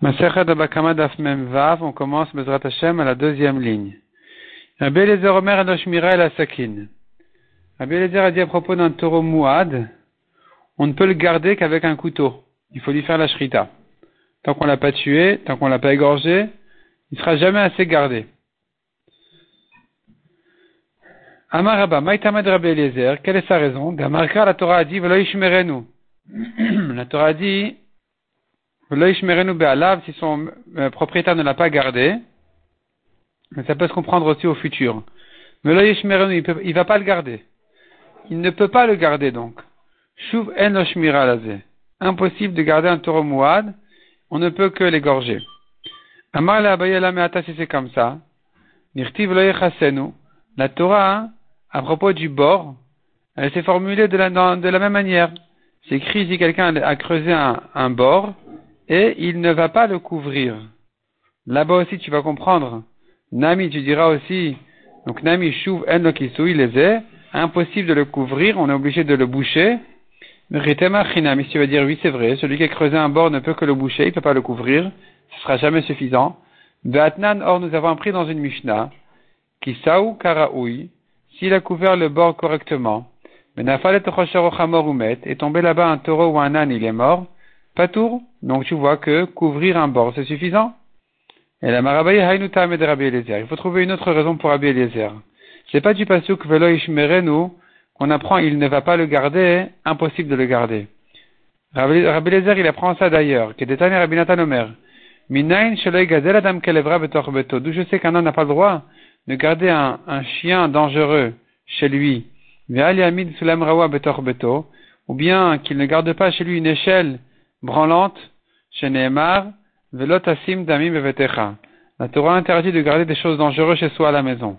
on commence Bezrat Hashem à la deuxième ligne. Rabbi Omer Asakin. A dit à propos d'un taureau mouad, on ne peut le garder qu'avec un couteau. Il faut lui faire la shrita. Tant qu'on l'a pas tué, tant qu'on l'a pas égorgé, il sera jamais assez gardé. Amar Rabba, Maïtamed Rabbi Eliezer, quelle est sa raison? La Torah a dit, La Torah a dit, si son euh, propriétaire ne l'a pas gardé, mais ça peut se comprendre aussi au futur. Mais il ne va pas le garder. Il ne peut pas le garder donc. Shuv en Impossible de garder un taureau mouad, on ne peut que l'égorger. Amar la si c'est comme ça. Nirtiv La Torah, à propos du bord, elle s'est formulée de la, de la même manière. C'est écrit si quelqu'un a creusé un bord, et il ne va pas le couvrir. Là-bas aussi, tu vas comprendre. Nami, tu diras aussi, donc Nami chouv en il les est, impossible de le couvrir, on est obligé de le boucher. Mais si tu vas dire oui, c'est vrai, celui qui a creusé un bord ne peut que le boucher, il ne peut pas le couvrir, ce sera jamais suffisant. Beatnan, or nous avons appris dans une Mishnah, qui saou karaoui, s'il a couvert le bord correctement, mais est tombé là-bas un taureau ou un âne, il est mort, tour. Donc tu vois que couvrir un bord, c'est suffisant. Et la Marabaye Haïnuta de Rabbi Eliezer. Il faut trouver une autre raison pour Rabbi Eliezer. C'est pas du pasuk Velo Ishmerenu qu'on apprend il ne va pas le garder, impossible de le garder. Rabbi Eliezer, il apprend ça d'ailleurs. Kedetane Rabbi Nathan Omer. Minain Adam Kelevra. D'où je sais qu'un homme n'a pas le droit de garder un, chien dangereux chez lui. Ve'al Yamid Sulam Rawa Beto. Ou bien qu'il ne garde pas chez lui une échelle branlante, chez Nehemar, velotasim damim bevetecha. La Torah interdit de garder des choses dangereuses chez soi à la maison.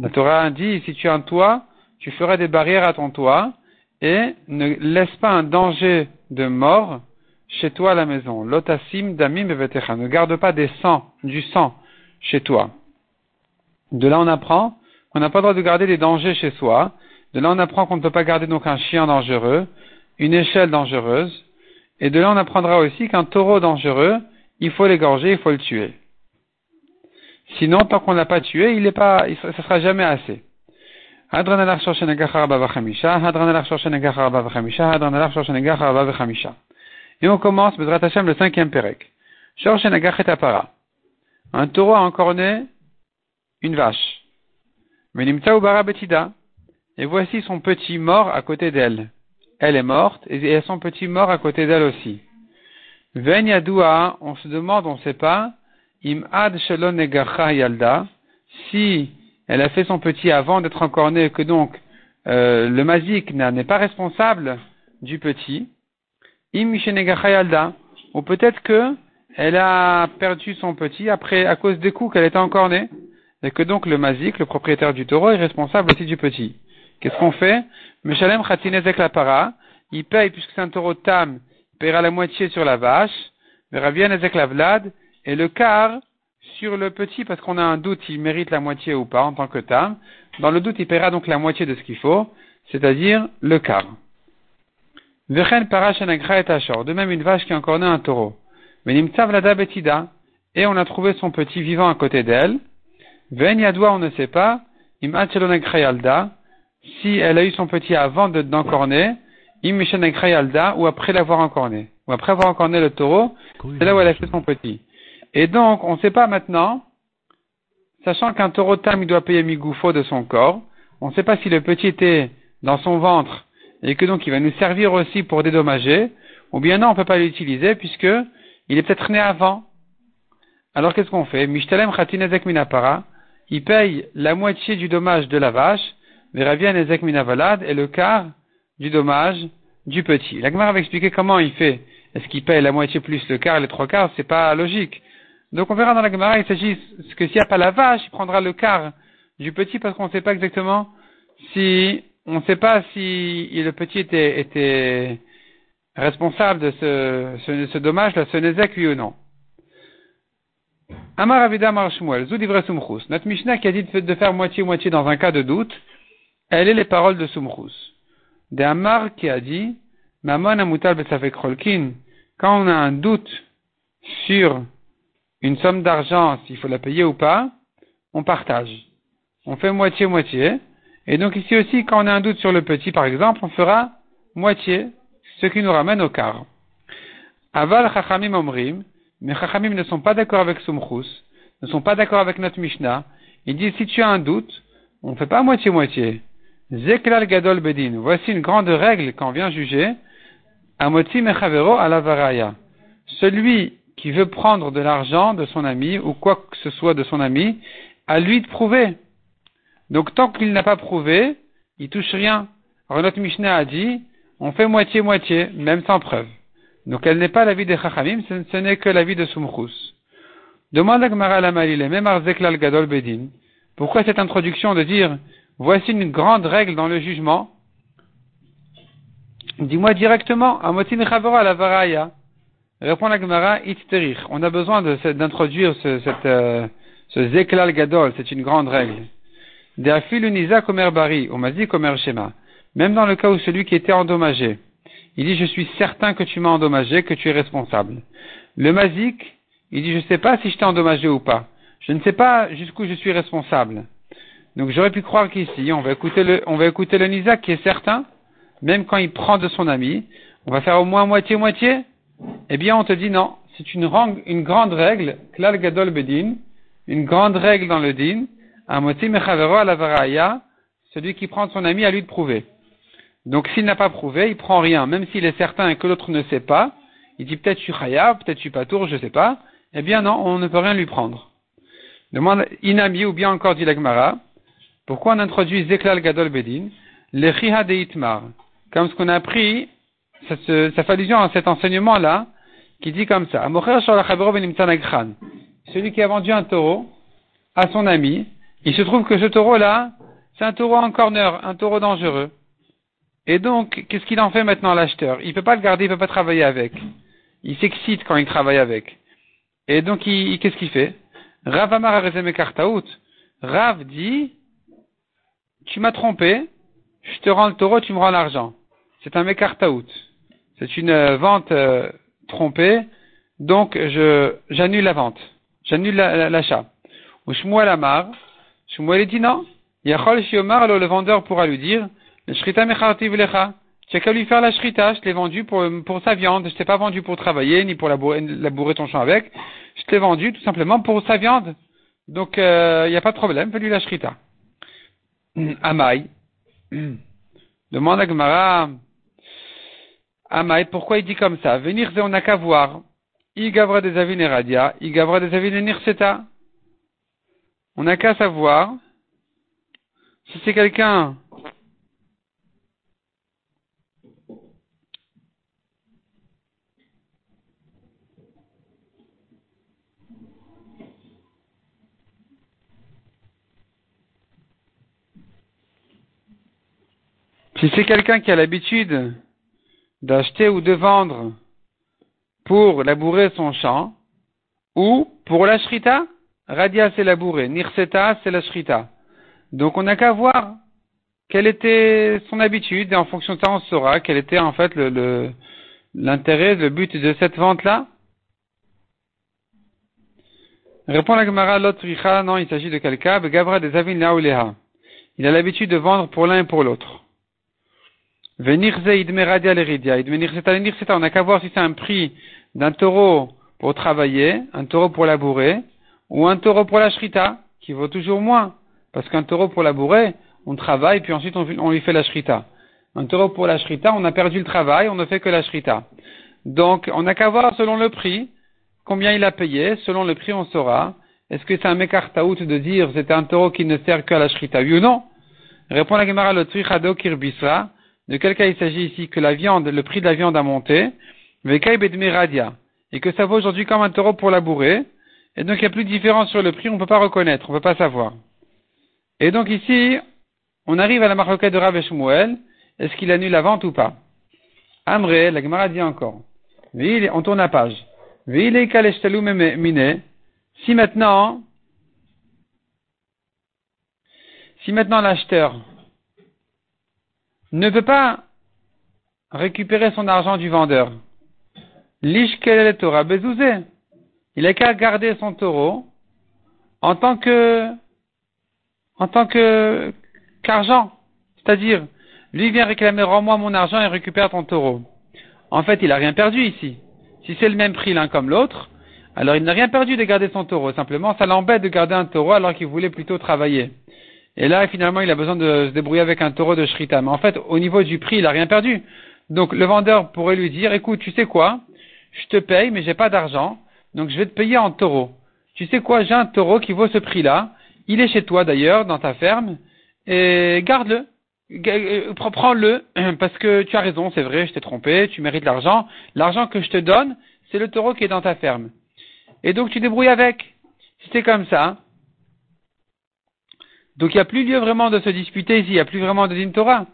La Torah dit, si tu as un toit, tu feras des barrières à ton toit et ne laisse pas un danger de mort chez toi à la maison. Lotasim damim bevetecha. Ne garde pas des sangs, du sang chez toi. De là, on apprend qu'on n'a pas le droit de garder des dangers chez soi. De là, on apprend qu'on ne peut pas garder donc un chien dangereux, une échelle dangereuse, et de là, on apprendra aussi qu'un taureau dangereux, il faut l'égorger, il faut le tuer. Sinon, tant qu'on l'a pas tué, il est pas, ça sera jamais assez. Et on commence, Bezrat le cinquième Perek. Un taureau a encore né une vache. Et voici son petit mort à côté d'elle elle est morte, et son petit mort à côté d'elle aussi. Ven yadua, on se demande, on ne sait pas, im ad shalon si elle a fait son petit avant d'être encore née, que donc euh, le mazik n'est pas responsable du petit, im yalda, ou peut-être que elle a perdu son petit après à cause des coups qu'elle était encore née, et que donc le mazik, le propriétaire du taureau, est responsable aussi du petit. Qu'est-ce qu'on fait Meshalem Khatinezek la para, il paye, puisque c'est un taureau tam, il paiera la moitié sur la vache, Ravian Ezek la vlad, et le quart sur le petit, parce qu'on a un doute s'il mérite la moitié ou pas en tant que tam. Dans le doute, il paiera donc la moitié de ce qu'il faut, c'est-à-dire le quart. Vechen et ashor. De même, une vache qui a encore né un taureau. Venimtsav lada betida. Et on a trouvé son petit vivant à côté d'elle. Ven on ne sait pas. Si elle a eu son petit avant d'encorner, de, ou après l'avoir encorné, ou après avoir encorné le taureau, c'est là où elle a fait son petit. Et donc, on ne sait pas maintenant, sachant qu'un taureau tam, il doit payer migoufo de son corps, on ne sait pas si le petit était dans son ventre et que donc il va nous servir aussi pour dédommager, ou bien non, on ne peut pas l'utiliser puisque il est peut-être né avant. Alors qu'est-ce qu'on fait? Mishtalem khatinezek minapara, il paye la moitié du dommage de la vache, Est le quart du dommage du petit. La Gemara va expliquer comment il fait. Est-ce qu'il paye la moitié plus le quart, les trois quarts? C'est pas logique. Donc on verra dans la Gemara, il s'agit que s'il n'y a pas la vache, il prendra le quart du petit parce qu'on ne sait pas exactement si, on ne sait pas si le petit était, responsable de ce, ce dommage-là, ce Nezek, oui ou non. Amar Avida Mar Shmuel, Notre Mishnah qui a dit de faire moitié-moitié dans un cas de doute, elle est les paroles de Sumrus. De Amar qui a dit, Mamon amutal quand on a un doute sur une somme d'argent, s'il faut la payer ou pas, on partage. On fait moitié-moitié. Et donc ici aussi, quand on a un doute sur le petit, par exemple, on fera moitié, ce qui nous ramène au quart. Aval chachamim omrim, mais chachamim ne sont pas d'accord avec Sumchus, ne sont pas d'accord avec notre Mishnah. Ils disent, si tu as un doute, on ne fait pas moitié-moitié. Zeklal gadol bedin. Voici une grande règle quand on vient juger. Amoti mechavero alavaraya. Celui qui veut prendre de l'argent de son ami, ou quoi que ce soit de son ami, à lui de prouver. Donc tant qu'il n'a pas prouvé, il touche rien. Alors Mishnah a dit, on fait moitié-moitié, même sans preuve. Donc elle n'est pas l'avis des Chachamim, ce n'est que l'avis de Sumchus. Demande à Gmara Lamalile, même Arzeklal Gadol Bedin, pourquoi cette introduction de dire, voici une grande règle dans le jugement, Dis-moi directement, Amotin Chavora la Varaya. Répond la Gemara, Itzterich. On a besoin d'introduire ce, cette, euh, Gadol, c'est une grande règle. Deafiluniza Komer Bari, on m'a Komer Shema. Même dans le cas où celui qui était endommagé, il dit, je suis certain que tu m'as endommagé, que tu es responsable. Le Mazik, il dit, je ne sais pas si je t'ai endommagé ou pas. Je ne sais pas jusqu'où je suis responsable. Donc j'aurais pu croire qu'ici, on va écouter le, on va écouter le Nizak qui est certain, même quand il prend de son ami, on va faire au moins moitié-moitié. Eh bien, on te dit non, c'est une, une, grande règle, klal gadol bedin, une grande règle dans le din, amoti mechavero ala celui qui prend de son ami à lui de prouver. Donc s'il n'a pas prouvé, il prend rien, même s'il est certain que l'autre ne sait pas. Il dit peut-être je suis chayav, peut-être je suis patour, je sais pas. Eh bien non, on ne peut rien lui prendre. Demande Inami ou bien encore dit l'Agmara, pourquoi on introduit Zeklal Gadol Bedin, le de Itmar, comme ce qu'on a appris, ça, ça fait allusion à cet enseignement-là, qui dit comme ça, celui qui a vendu un taureau à son ami, il se trouve que ce taureau-là, c'est un taureau en corner, un taureau dangereux. Et donc, qu'est-ce qu'il en fait maintenant l'acheteur? Il ne peut pas le garder, il ne peut pas travailler avec. Il s'excite quand il travaille avec. Et donc, qu'est-ce qu'il fait? Rav Amar Rav dit, tu m'as trompé, je te rends le taureau, tu me rends l'argent. C'est un mekartaout. C'est une euh, vente euh, trompée, donc je j'annule la vente. J'annule l'achat. Ou Shmuel Amar, Shmuel dit non. Yachol Shiomar, le vendeur pourra lui dire, le shrita lecha. Tu as qu'à lui faire la shrita, je l'ai vendu pour, pour sa viande, je t'ai pas vendu pour travailler, ni pour labourer, ton champ avec. Je te l'ai vendu tout simplement pour sa viande. Donc, il euh, n'y a pas de problème, fais-lui la shrita. Amai. Demande à Gemara. Amai, pourquoi il dit comme ça? Venir, on n'a qu'à voir. I gavra des avines radia, i gavra des avines nirseta. On n'a qu'à savoir si c'est quelqu'un Si c'est quelqu'un qui a l'habitude d'acheter ou de vendre pour labourer son champ, ou pour la shrita, radia c'est labourer, nirseta c'est la shrita. Donc on n'a qu'à voir quelle était son habitude, et en fonction de ça on saura quel était en fait le, l'intérêt, le, but de cette vente-là. Répond la Gemara, l'autre non, il s'agit de quelqu'un, Gavra des Avin Il a l'habitude de vendre pour l'un et pour l'autre. Venirze idmeradia l'eridia. on n'a qu'à voir si c'est un prix d'un taureau pour travailler, un taureau pour labourer, ou un taureau pour la shrita, qui vaut toujours moins. Parce qu'un taureau pour labourer, on travaille, puis ensuite on, lui fait la shrita. Un taureau pour la shrita, on a perdu le travail, on ne fait que la shrita. Donc, on n'a qu'à voir selon le prix, combien il a payé, selon le prix on saura. Est-ce que c'est un mekartaout de dire c'est un taureau qui ne sert qu'à la shrita, oui ou non? Répond la Gemara le trichado kirbisra. De quel cas il s'agit ici que la viande, le prix de la viande a monté, et que ça vaut aujourd'hui comme un taureau pour labourer, et donc il n'y a plus de différence sur le prix, on ne peut pas reconnaître, on ne peut pas savoir. Et donc ici, on arrive à la marque de Rav Shmuel, est-ce qu'il annule la vente ou pas Amré, la Gemara dit encore. On tourne la page. Si maintenant, si maintenant l'acheteur ne peut pas récupérer son argent du vendeur. Torah bezouzé. il a qu'à garder son taureau en tant que, en tant que, qu'argent. C'est-à-dire, lui vient réclamer, rends-moi mon argent et récupère ton taureau. En fait, il n'a rien perdu ici. Si c'est le même prix l'un comme l'autre, alors il n'a rien perdu de garder son taureau. Simplement, ça l'embête de garder un taureau alors qu'il voulait plutôt travailler. Et là, finalement, il a besoin de se débrouiller avec un taureau de Shrita. Mais en fait, au niveau du prix, il n'a rien perdu. Donc, le vendeur pourrait lui dire, écoute, tu sais quoi? Je te paye, mais j'ai pas d'argent. Donc, je vais te payer en taureau. Tu sais quoi? J'ai un taureau qui vaut ce prix-là. Il est chez toi d'ailleurs, dans ta ferme. Et garde-le. Euh, prends-le, parce que tu as raison, c'est vrai, je t'ai trompé, tu mérites l'argent. L'argent que je te donne, c'est le taureau qui est dans ta ferme. Et donc tu débrouilles avec. C'est comme ça, donc il n'y a plus lieu vraiment de se disputer ici, il n'y a plus vraiment de din Torah.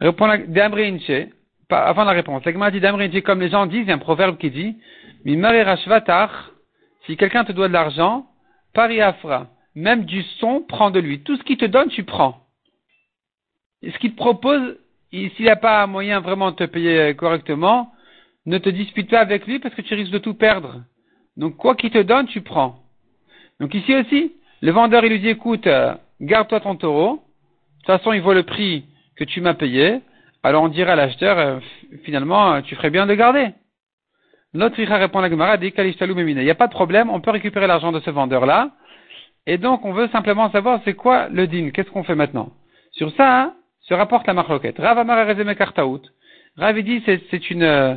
Répond avant la réponse. La dit comme les gens disent, il y a un proverbe qui dit, si quelqu'un te doit de l'argent, pari afra, même du son, prends de lui. Tout ce qu'il te donne, tu prends. Ce qu'il te propose, s'il n'a pas moyen vraiment de te payer correctement, ne te dispute pas avec lui parce que tu risques de tout perdre. Donc quoi qu'il te donne, tu prends. Donc ici aussi, le vendeur il lui dit écoute, euh, garde-toi ton taureau. De toute façon, il vaut le prix que tu m'as payé. Alors on dirait à l'acheteur, euh, finalement, euh, tu ferais bien de garder. L'autre il répond à la Gemara, dit Il n'y a pas de problème, on peut récupérer l'argent de ce vendeur-là. Et donc on veut simplement savoir c'est quoi le din, qu'est-ce qu'on fait maintenant? Sur ça, hein, se rapporte la marloquette. Rav Amar Mekartaout. Rav dit c'est une euh,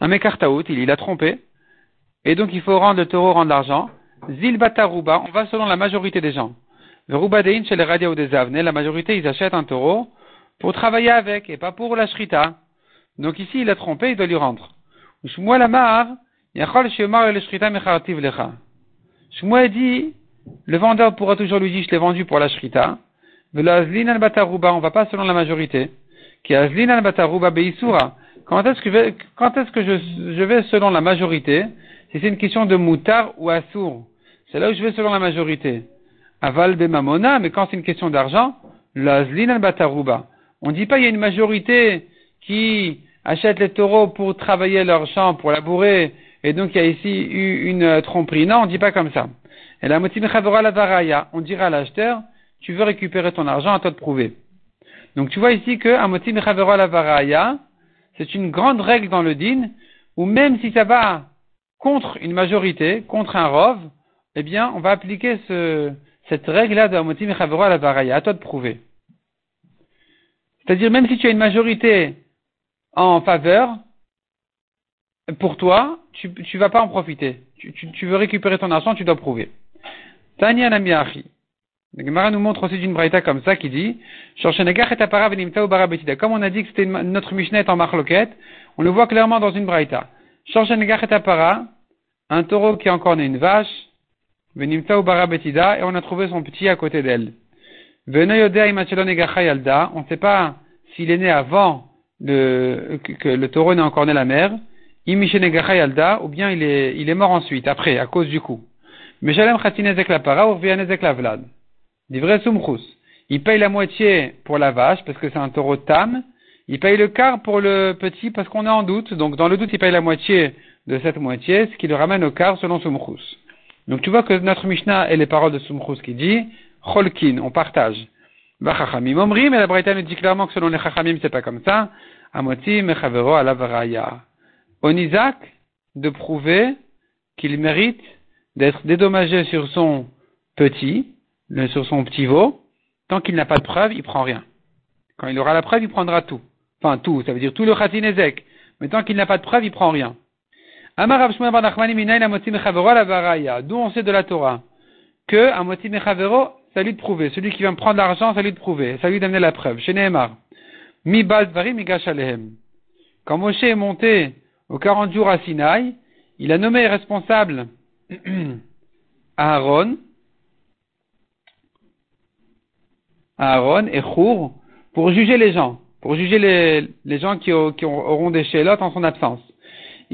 un Mekartaout, il, il a trompé. Et donc il faut rendre le taureau, rendre l'argent. Zil Bataruba, on va selon la majorité des gens. Le Rubadein chez les Radia ou des Avne, la majorité ils achètent un taureau pour travailler avec et pas pour la shrita. Donc ici il a trompé, il doit lui rendre. Shmuel dit, le vendeur pourra toujours lui dire je l'ai vendu pour la shrita bataruba, on va pas selon la majorité. Qui. Quand est-ce que, je vais, quand est-ce que je, je, vais selon la majorité? Si c'est une question de moutar ou assour, c'est là où je vais selon la majorité. Aval mamona, mais quand c'est une question d'argent, l'azlin bataruba. On ne dit pas il y a une majorité qui achète les taureaux pour travailler leur champ, pour labourer, et donc il y a ici eu une tromperie. Non, on ne dit pas comme ça. Et la motive la on dira à l'acheteur, tu veux récupérer ton argent, à toi de prouver. Donc tu vois ici que Amotim la Varaya, c'est une grande règle dans le din, où même si ça va contre une majorité, contre un rov, eh bien, on va appliquer ce, cette règle-là de Amotim la Varaya, à toi de prouver. C'est-à-dire, même si tu as une majorité en faveur, pour toi, tu ne vas pas en profiter. Tu, veux récupérer ton argent, tu dois prouver. Tanya Namiachi. Gemara nous montre aussi d'une braïta comme ça qui dit Comme on a dit que c'était notre Mishnah en marloquette, on le voit clairement dans une braïta. Un taureau qui a encore né une vache, et on a trouvé son petit à côté d'elle. On ne sait pas s'il est né avant le, que le taureau n'ait encore né la mère, ou bien il est, il est mort ensuite, après, à cause du coup. Meshalem la para ou la vlad. Livré Sumchus. Il paye la moitié pour la vache parce que c'est un taureau tam. Il paye le quart pour le petit parce qu'on est en doute. Donc dans le doute, il paye la moitié de cette moitié, ce qui le ramène au quart selon Sumchus. Donc tu vois que notre Mishnah est les paroles de Sumchus qui dit Cholkin, on partage. Chachamim Omri, mais la Braïta nous dit clairement que selon les Chachamim, c'est pas comme ça. Amoti Mechavero Alavaraya. On Isaac de prouver qu'il mérite d'être dédommagé sur son petit, sur son petit veau, tant qu'il n'a pas de preuve, il prend rien. Quand il aura la preuve, il prendra tout. Enfin, tout, ça veut dire tout le chatinezek. Mais tant qu'il n'a pas de preuve, il prend rien. D'où on sait de la Torah que Amotim Mechavero, ça lui de prouver. Celui qui vient prendre l'argent, ça lui de prouver. Ça lui d'amener la preuve. Chez Nehemar. Mi mi Quand Moshe est monté aux 40 jours à Sinaï, il a nommé responsable Aaron, Aaron et Chour pour juger les gens, pour juger les, les gens qui, auront des chélotes en son absence.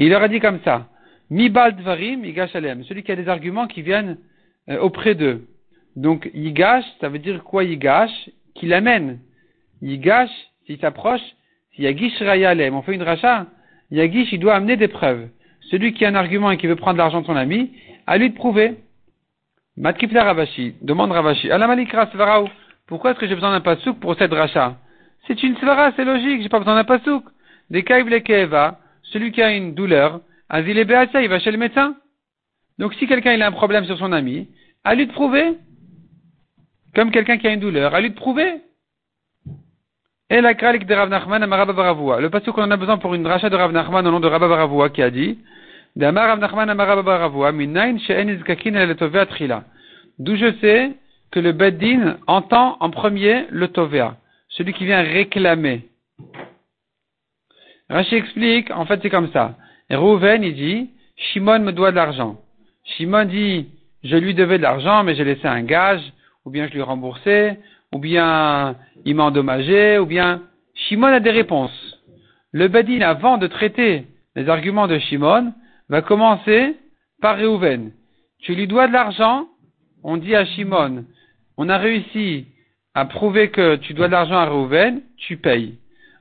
Il leur a dit comme ça, Mi baldvarim yigashalem, celui qui a des arguments qui viennent euh, auprès d'eux. Donc yigash, ça veut dire quoi yigash Qu'il amène. Yigash, s'il s'approche, yagish rayalem, on fait une rachat, yagish, il doit amener des preuves. Celui qui a un argument et qui veut prendre l'argent de son ami, À lui de prouver. Matkifla Ravashi, demande Ravashi. Alamalikra Svaraou, pourquoi est-ce que j'ai besoin d'un pasouk pour cette rachat C'est une svara, c'est logique, j'ai pas besoin d'un pasouk. Des Keva, celui qui a une douleur, il va chez le médecin. Donc si quelqu'un a un problème sur son ami, à lui de prouver. Comme quelqu'un qui a une douleur, à lui de prouver. Et la kralik de Rav Nachman à Le passage qu'on en a besoin pour une rachat de Rav Nachman au nom de Rabba Baravua qui a dit, D'où je sais que le Beddin entend en premier le Tovea, celui qui vient réclamer. Rashi explique, en fait c'est comme ça. Rouven, il dit, Shimon me doit de l'argent. Shimon dit, je lui devais de l'argent, mais j'ai laissé un gage, ou bien je lui ai remboursé, ou bien il m'a endommagé, ou bien Shimon a des réponses. Le Badin, avant de traiter les arguments de Shimon, va commencer par Réhouven. Tu lui dois de l'argent, on dit à Shimon, on a réussi à prouver que tu dois de l'argent à Réhouven, tu payes.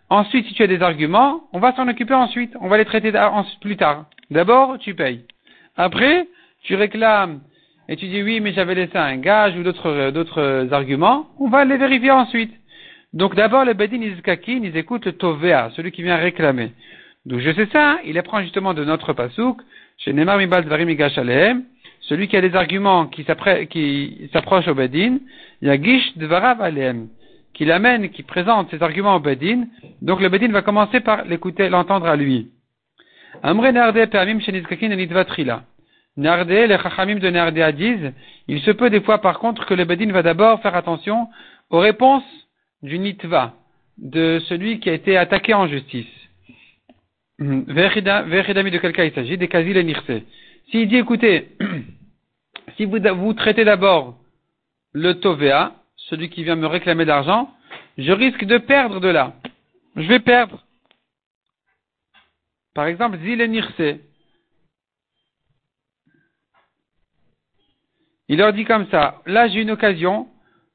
Ensuite, si tu as des arguments, on va s'en occuper ensuite, on va les traiter plus tard. D'abord, tu payes. Après, tu réclames et tu dis oui, mais j'avais laissé un gage ou d'autres, arguments, on va les vérifier ensuite. Donc d'abord, le Bedin Izkakin, ils écoutent le Tovea, celui qui vient réclamer. Donc je sais ça, il apprend justement de notre pasouk, chez Nemar Mibal Dvarim celui qui a des arguments qui s'approchent au Bedin, il y a Gish Dvarav Alehem, qui l'amène, qui présente ses arguments au Bedin, donc le Bedin va commencer par l'écouter, l'entendre à lui. Amre Narde Permim Shenizkakin Nidvatrila. Nardé, les Chachamim de Nardé disent, il se peut des fois par contre que le Bedin va d'abord faire attention aux réponses du Nitva, de celui qui a été attaqué en justice. Vechidami de quel cas il s'agit? Des Kazil et Nirse. S'il dit, écoutez, si vous, vous traitez d'abord le Tovea, celui qui vient me réclamer d'argent, je risque de perdre de là. Je vais perdre. Par exemple, Zil et. Il leur dit comme ça, là j'ai une occasion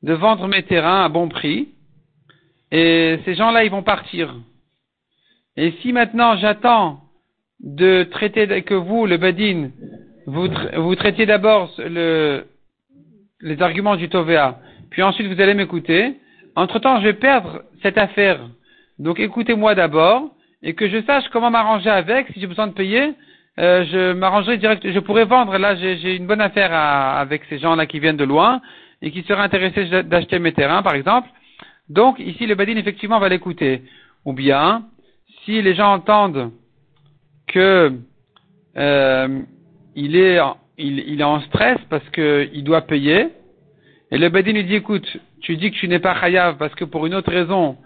de vendre mes terrains à bon prix, et ces gens-là, ils vont partir. Et si maintenant j'attends de traiter que vous, le Badin, vous, traitiez d'abord le, les arguments du Tovea, puis ensuite vous allez m'écouter, entre-temps je vais perdre cette affaire. Donc écoutez-moi d'abord, et que je sache comment m'arranger avec, si j'ai besoin de payer, euh, je m'arrangerai direct, je pourrais vendre, là j'ai une bonne affaire avec ces gens-là qui viennent de loin, et qui seraient intéressés d'acheter mes terrains, par exemple. Donc ici le Badin effectivement va l'écouter. Ou bien, si les gens entendent que euh, il, est, il, il, est en stress parce qu'il doit payer, et le Badin lui dit, écoute, tu dis que tu n'es pas chayav parce que pour une autre raison,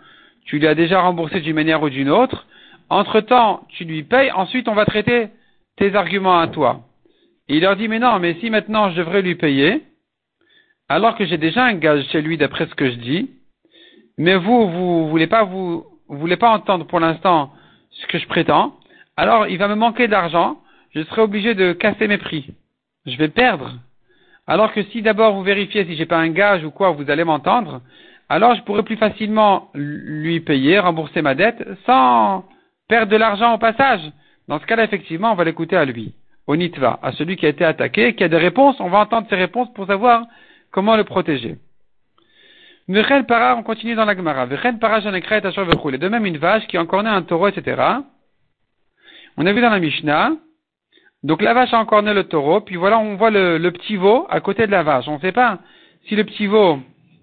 tu lui as déjà remboursé d'une manière ou d'une autre, entre-temps, tu lui payes, ensuite on va traiter tes arguments à toi. Et il leur dit, mais non, mais si maintenant je devrais lui payer, alors que j'ai déjà un gage chez lui d'après ce que je dis, mais vous, vous voulez pas vous voulez pas entendre pour l'instant ce que je prétends, alors il va me manquer d'argent, je serai obligé de casser mes prix. Je vais perdre. Alors que si d'abord vous vérifiez si j'ai pas un gage ou quoi, vous allez m'entendre, alors je pourrais plus facilement lui payer, rembourser ma dette, sans perdre de l'argent au passage. Dans ce cas-là, effectivement, on va l'écouter à lui, au nitva, à celui qui a été attaqué, qui a des réponses, on va entendre ses réponses pour savoir comment le protéger. Para, on continue dans la Gemara. Para, de même une vache qui a encore un taureau, etc. On a vu dans la Mishnah. Donc la vache a encore né le taureau, puis voilà, on voit le, petit veau à côté de la vache. On ne sait pas si le petit veau,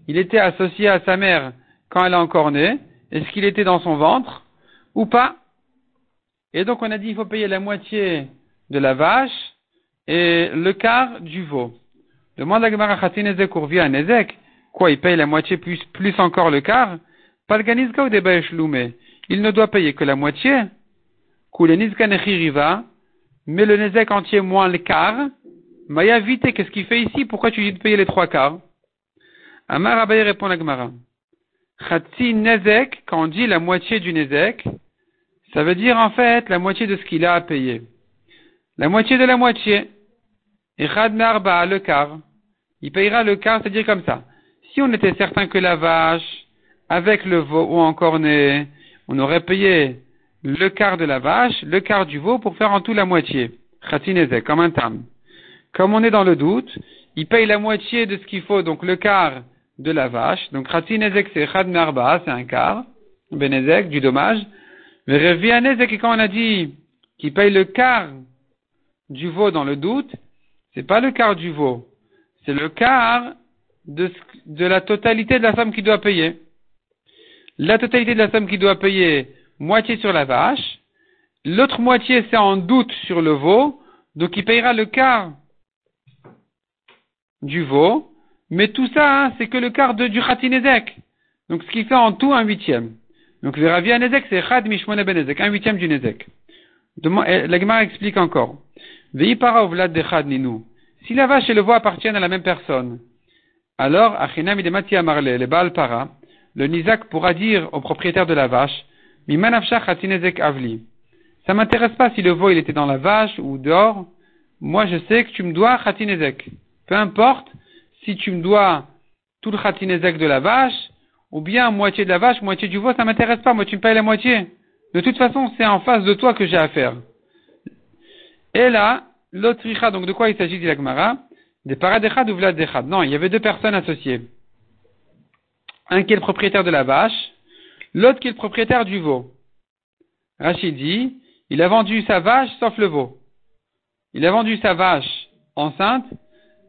il était associé à sa mère quand elle a encore né, est-ce qu'il était dans son ventre ou pas. Et donc on a dit il faut payer la moitié de la vache et le quart du veau. Demande à Gemara Khatinezek à Nezek. Quoi, il paye la moitié plus, plus encore le quart? Palganizka ou Il ne doit payer que la moitié. riva, mais le Nezek entier moins le quart. Maya vite, qu'est-ce qu'il fait ici? Pourquoi tu dis de payer les trois quarts? Amar Abaye répond à Gemara. Khatsi Nezek, quand on dit la moitié du Nezek, ça veut dire en fait la moitié de ce qu'il a à payer. La moitié de la moitié. Et Narba, le quart. Il payera le quart, c'est-à-dire comme ça. Si on était certain que la vache, avec le veau ou encore né, on aurait payé le quart de la vache, le quart du veau pour faire en tout la moitié. Khatinezek, comme un tam. comme on est dans le doute, il paye la moitié de ce qu'il faut, donc le quart de la vache. Donc Khatin Ezek c'est Chad Narba, c'est un quart, Benezek, du dommage. Mais Revianezek, quand on a dit qu'il paye le quart du veau dans le doute, c'est pas le quart du veau, c'est le quart de, de la totalité de la somme qu'il doit payer. La totalité de la somme qu'il doit payer, moitié sur la vache, l'autre moitié c'est en doute sur le veau, donc il payera le quart du veau, mais tout ça, hein, c'est que le quart de, du Khatinezek. Donc ce qui fait en tout un huitième. Donc le Ravi Nezek, c'est Chad Mishmone Benezek, un huitième du Nezek. Eh, la Gemara explique encore. Vlad de. Si la vache et le veau appartiennent à la même personne, alors, Achinam le Baal Para, le Nizak pourra dire au propriétaire de la vache, Avli. Ça m'intéresse pas si le veau il était dans la vache ou dehors. Moi, je sais que tu me dois Khatinezek. Peu importe si tu me dois tout le Khatinezek de la vache, ou bien moitié de la vache, moitié du veau, ça m'intéresse pas, moi tu me payes la moitié. De toute façon, c'est en face de toi que j'ai affaire. Et là, l'autre donc de quoi il s'agit, dit la Gemara? Des paradechad ou vladechad. Non, il y avait deux personnes associées. Un qui est le propriétaire de la vache, l'autre qui est le propriétaire du veau. Rachid dit, il a vendu sa vache sauf le veau. Il a vendu sa vache enceinte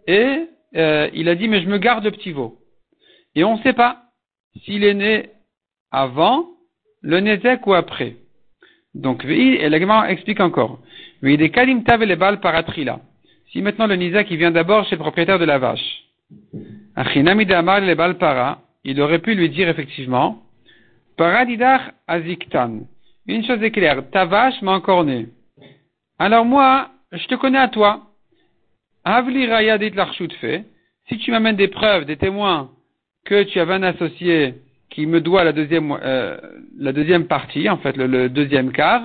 et euh, il a dit mais je me garde le petit veau. Et on ne sait pas s'il est né avant le Nezek ou après. Donc, et explique encore. des kalim les balles paratrila. Si maintenant le Nizak il vient d'abord chez le propriétaire de la vache. Il aurait pu lui dire effectivement, paradidach aziktan. Une chose est claire, ta vache m'a encore né. Alors moi, je te connais à toi. Avli raya dit fait. Si tu m'amènes des preuves, des témoins que tu avais un associé qui me doit la deuxième, euh, la deuxième partie, en fait, le, deuxième quart,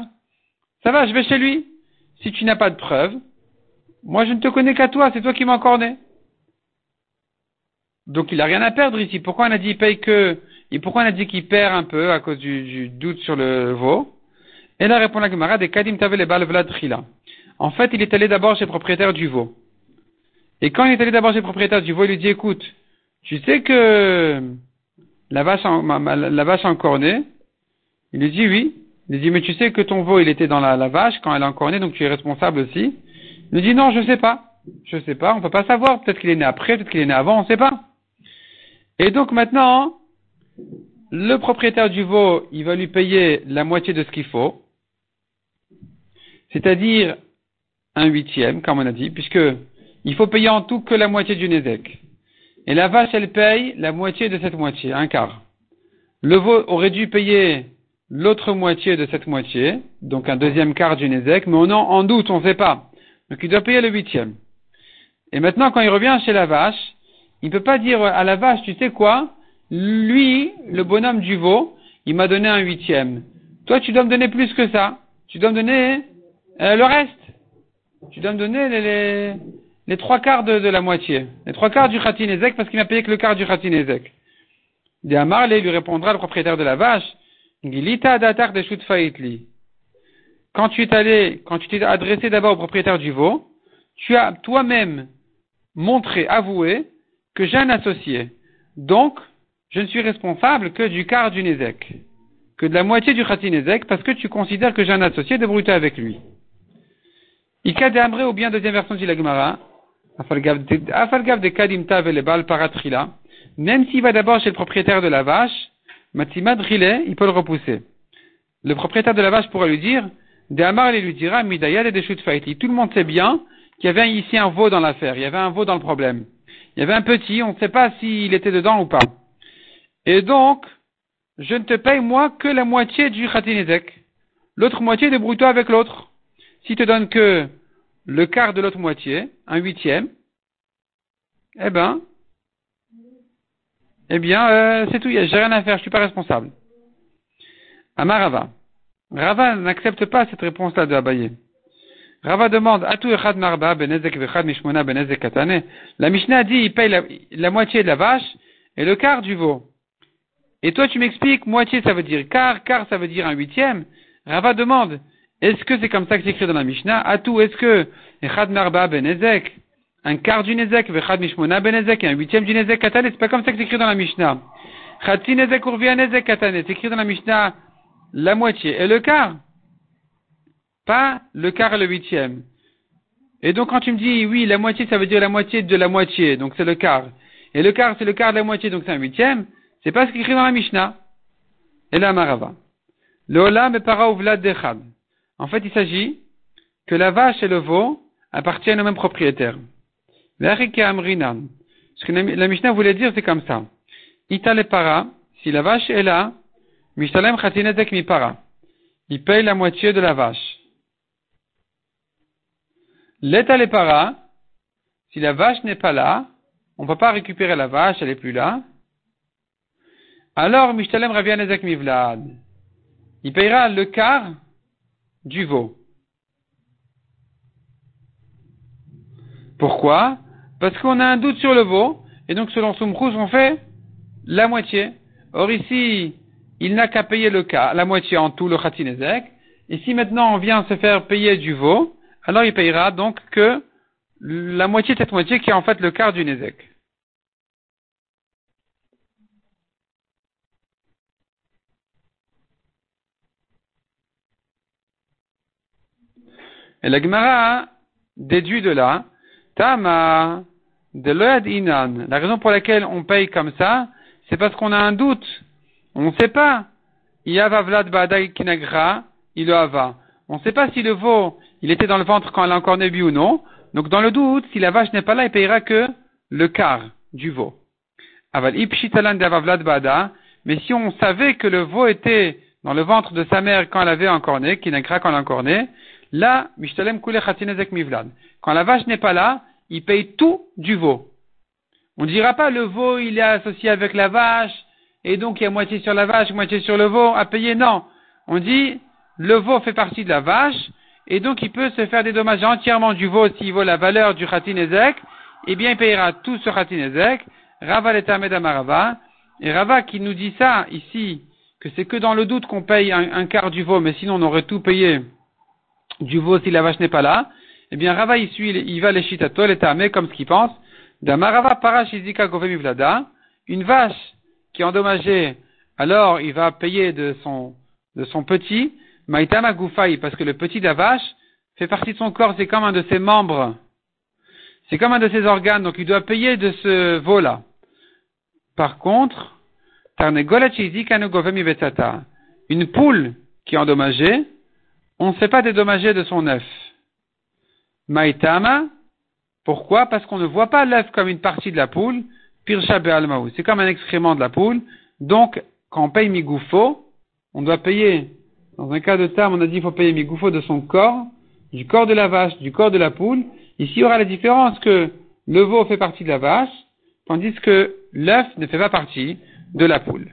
ça va, je vais chez lui. Si tu n'as pas de preuves, moi je ne te connais qu'à toi, c'est toi qui m'as né. Donc il n'a rien à perdre ici. Pourquoi on a dit paye que, et pourquoi on a dit qu'il perd un peu à cause du, doute sur le veau? Et là répond la Gemara des Kadim Tavel et En fait, il est allé d'abord chez le propriétaire du veau. Et quand il est allé d'abord chez le propriétaire du veau, il lui dit écoute, tu sais que la vache, en, la vache encornée, il lui dit oui. Il lui dit, mais tu sais que ton veau, il était dans la, vache quand elle a encorné, donc tu es responsable aussi. Il lui dit, non, je sais pas. Je sais pas, on peut pas savoir. Peut-être qu'il est né après, peut-être qu'il est né avant, on sait pas. Et donc maintenant, le propriétaire du veau, il va lui payer la moitié de ce qu'il faut. C'est-à-dire un huitième, comme on a dit, puisque il faut payer en tout que la moitié du Nézek. Et la vache, elle paye la moitié de cette moitié, un quart. Le veau aurait dû payer l'autre moitié de cette moitié, donc un deuxième quart du Nézek, mais on en, en doute, on ne sait pas. Donc il doit payer le huitième. Et maintenant, quand il revient chez la vache, il ne peut pas dire à la vache, tu sais quoi, lui, le bonhomme du veau, il m'a donné un huitième. Toi, tu dois me donner plus que ça. Tu dois me donner euh, le reste. Tu dois me donner les, les trois quarts de, la moitié, les trois quarts du Khatin Ezek parce qu'il m'a payé que le quart du Khatin Ezek. Amarle lui répondra le propriétaire de la vache, Gilita datar de Quand tu es allé, quand tu t'es adressé d'abord au propriétaire du veau, tu as toi-même montré, avoué que j'ai un associé. Donc, je ne suis responsable que du quart du Nezek, que de la moitié du Khatin Ezek parce que tu considères que j'ai un associé, de avec lui. Ika de ou bien deuxième version du Lagmara, même s'il va d'abord chez le propriétaire de la vache, Matimad il peut le repousser. Le propriétaire de la vache pourrait lui dire, Amar il lui dira, Midayad et des Tout le monde sait bien qu'il y avait ici un veau dans l'affaire, il y avait un veau dans le problème. Il y avait un petit, on ne sait pas s'il était dedans ou pas. Et donc, je ne te paye moi que la moitié du khatinezek. L'autre moitié, débrouille-toi avec l'autre. Si te donne que le quart de l'autre moitié, un huitième, eh ben, eh bien, euh, c'est tout, j'ai rien à faire, je suis pas responsable. Amarava. Rava n'accepte pas cette réponse-là de Abaye. Rava demande, Atu echad marba benezek vechad mishmona benezek. La Mishnah dit, il paye la, moitié de la vache et le quart du veau. Et toi, tu m'expliques, moitié ça veut dire quart, quart ça veut dire un huitième. Rava demande, est-ce que c'est comme ça que c'est écrit dans la Mishnah? Atou, est-ce que Ben un quart du nezek, vechad mishmona et un huitième du nezek katane, c'est pas comme ça que c'est écrit dans la Mishnah? Chatzi nezek urvia katane, c'est écrit dans la Mishnah la moitié et le quart. Pas le quart et le huitième. Et donc quand tu me dis oui, la moitié, ça veut dire la moitié de la moitié, donc c'est le quart. Et le quart, c'est le quart de la moitié, donc c'est un huitième. C'est pas ce qui est écrit dans la Mishnah. Et la Marava. Le olam et para dechad. En fait, il s'agit que la vache et le veau appartiennent au même propriétaire. Ce que la Mishnah voulait dire, c'est comme ça. Ita le para, si la vache est là, mishtalem chatinezek mi para. Il paye la moitié de la vache. L'état le para, si la vache n'est pas là, on ne peut pas récupérer la vache, elle n'est plus là. Alors, Mishtalem Ravianezek Mivlad. Il payera le quart du veau. Pourquoi? Parce qu'on a un doute sur le veau, et donc selon Soumkrous, on fait la moitié. Or ici, il n'a qu'à payer le quart, la moitié en tout, le Khatinezek. Et si maintenant on vient se faire payer du veau, alors il payera donc que la moitié de cette moitié qui est en fait le quart du Nezek. Et la Gemara déduit de là, Tama, de inan. La raison pour laquelle on paye comme ça, c'est parce qu'on a un doute. On ne sait pas. Kinagra, il ava. On ne sait pas si le veau, il était dans le ventre quand elle a encore né ou non. Donc dans le doute, si la vache n'est pas là, il payera que le quart du veau. Aval ipshitalan vlad bada. Mais si on savait que le veau était dans le ventre de sa mère quand elle avait encore né, kinagra quand elle a encore né, Là, Mishtalem Kule Mivlad. Quand la vache n'est pas là, il paye tout du veau. On ne dira pas le veau, il est associé avec la vache, et donc il y a moitié sur la vache, moitié sur le veau à payer. Non. On dit, le veau fait partie de la vache, et donc il peut se faire dédommager entièrement du veau s'il vaut la valeur du Khatinezek, eh bien il payera tout ce Khatinezek. Rava Medamarava. Et Rava qui nous dit ça ici, que c'est que dans le doute qu'on paye un, quart du veau, mais sinon on aurait tout payé du veau si la vache n'est pas là, eh bien Rava il suit, il va les chitato, les tamé comme ce qu'il pense. Damarava parashizika govemivlada, une vache qui est endommagée, alors il va payer de son, de son petit, maitama gufai, parce que le petit de la vache fait partie de son corps, c'est comme un de ses membres. C'est comme un de ses organes, donc il doit payer de ce veau-là. Par contre, une poule qui est endommagée, on ne sait pas dédommager de son œuf. Maïtama, pourquoi? Parce qu'on ne voit pas l'œuf comme une partie de la poule, pirsha be'almaou, c'est comme un excrément de la poule, donc quand on paye migoufo, on doit payer, dans un cas de terme, on a dit qu'il faut payer migoufo de son corps, du corps de la vache, du corps de la poule. Ici, il y aura la différence que le veau fait partie de la vache, tandis que l'œuf ne fait pas partie de la poule.